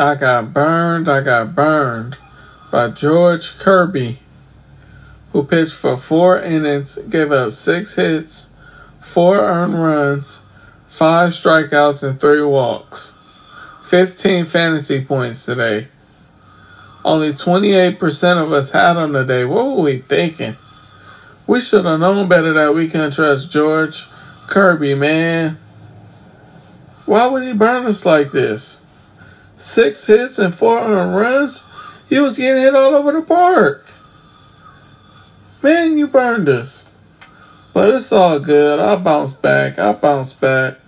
I got burned, I got burned by George Kirby, who pitched for four innings, gave up six hits, four earned runs, five strikeouts, and three walks. 15 fantasy points today. Only 28% of us had him today. What were we thinking? We should have known better that we can't trust George Kirby, man. Why would he burn us like this? Six hits and four earned runs? He was getting hit all over the park. Man, you burned us. But it's all good. I'll bounce back. I'll bounce back.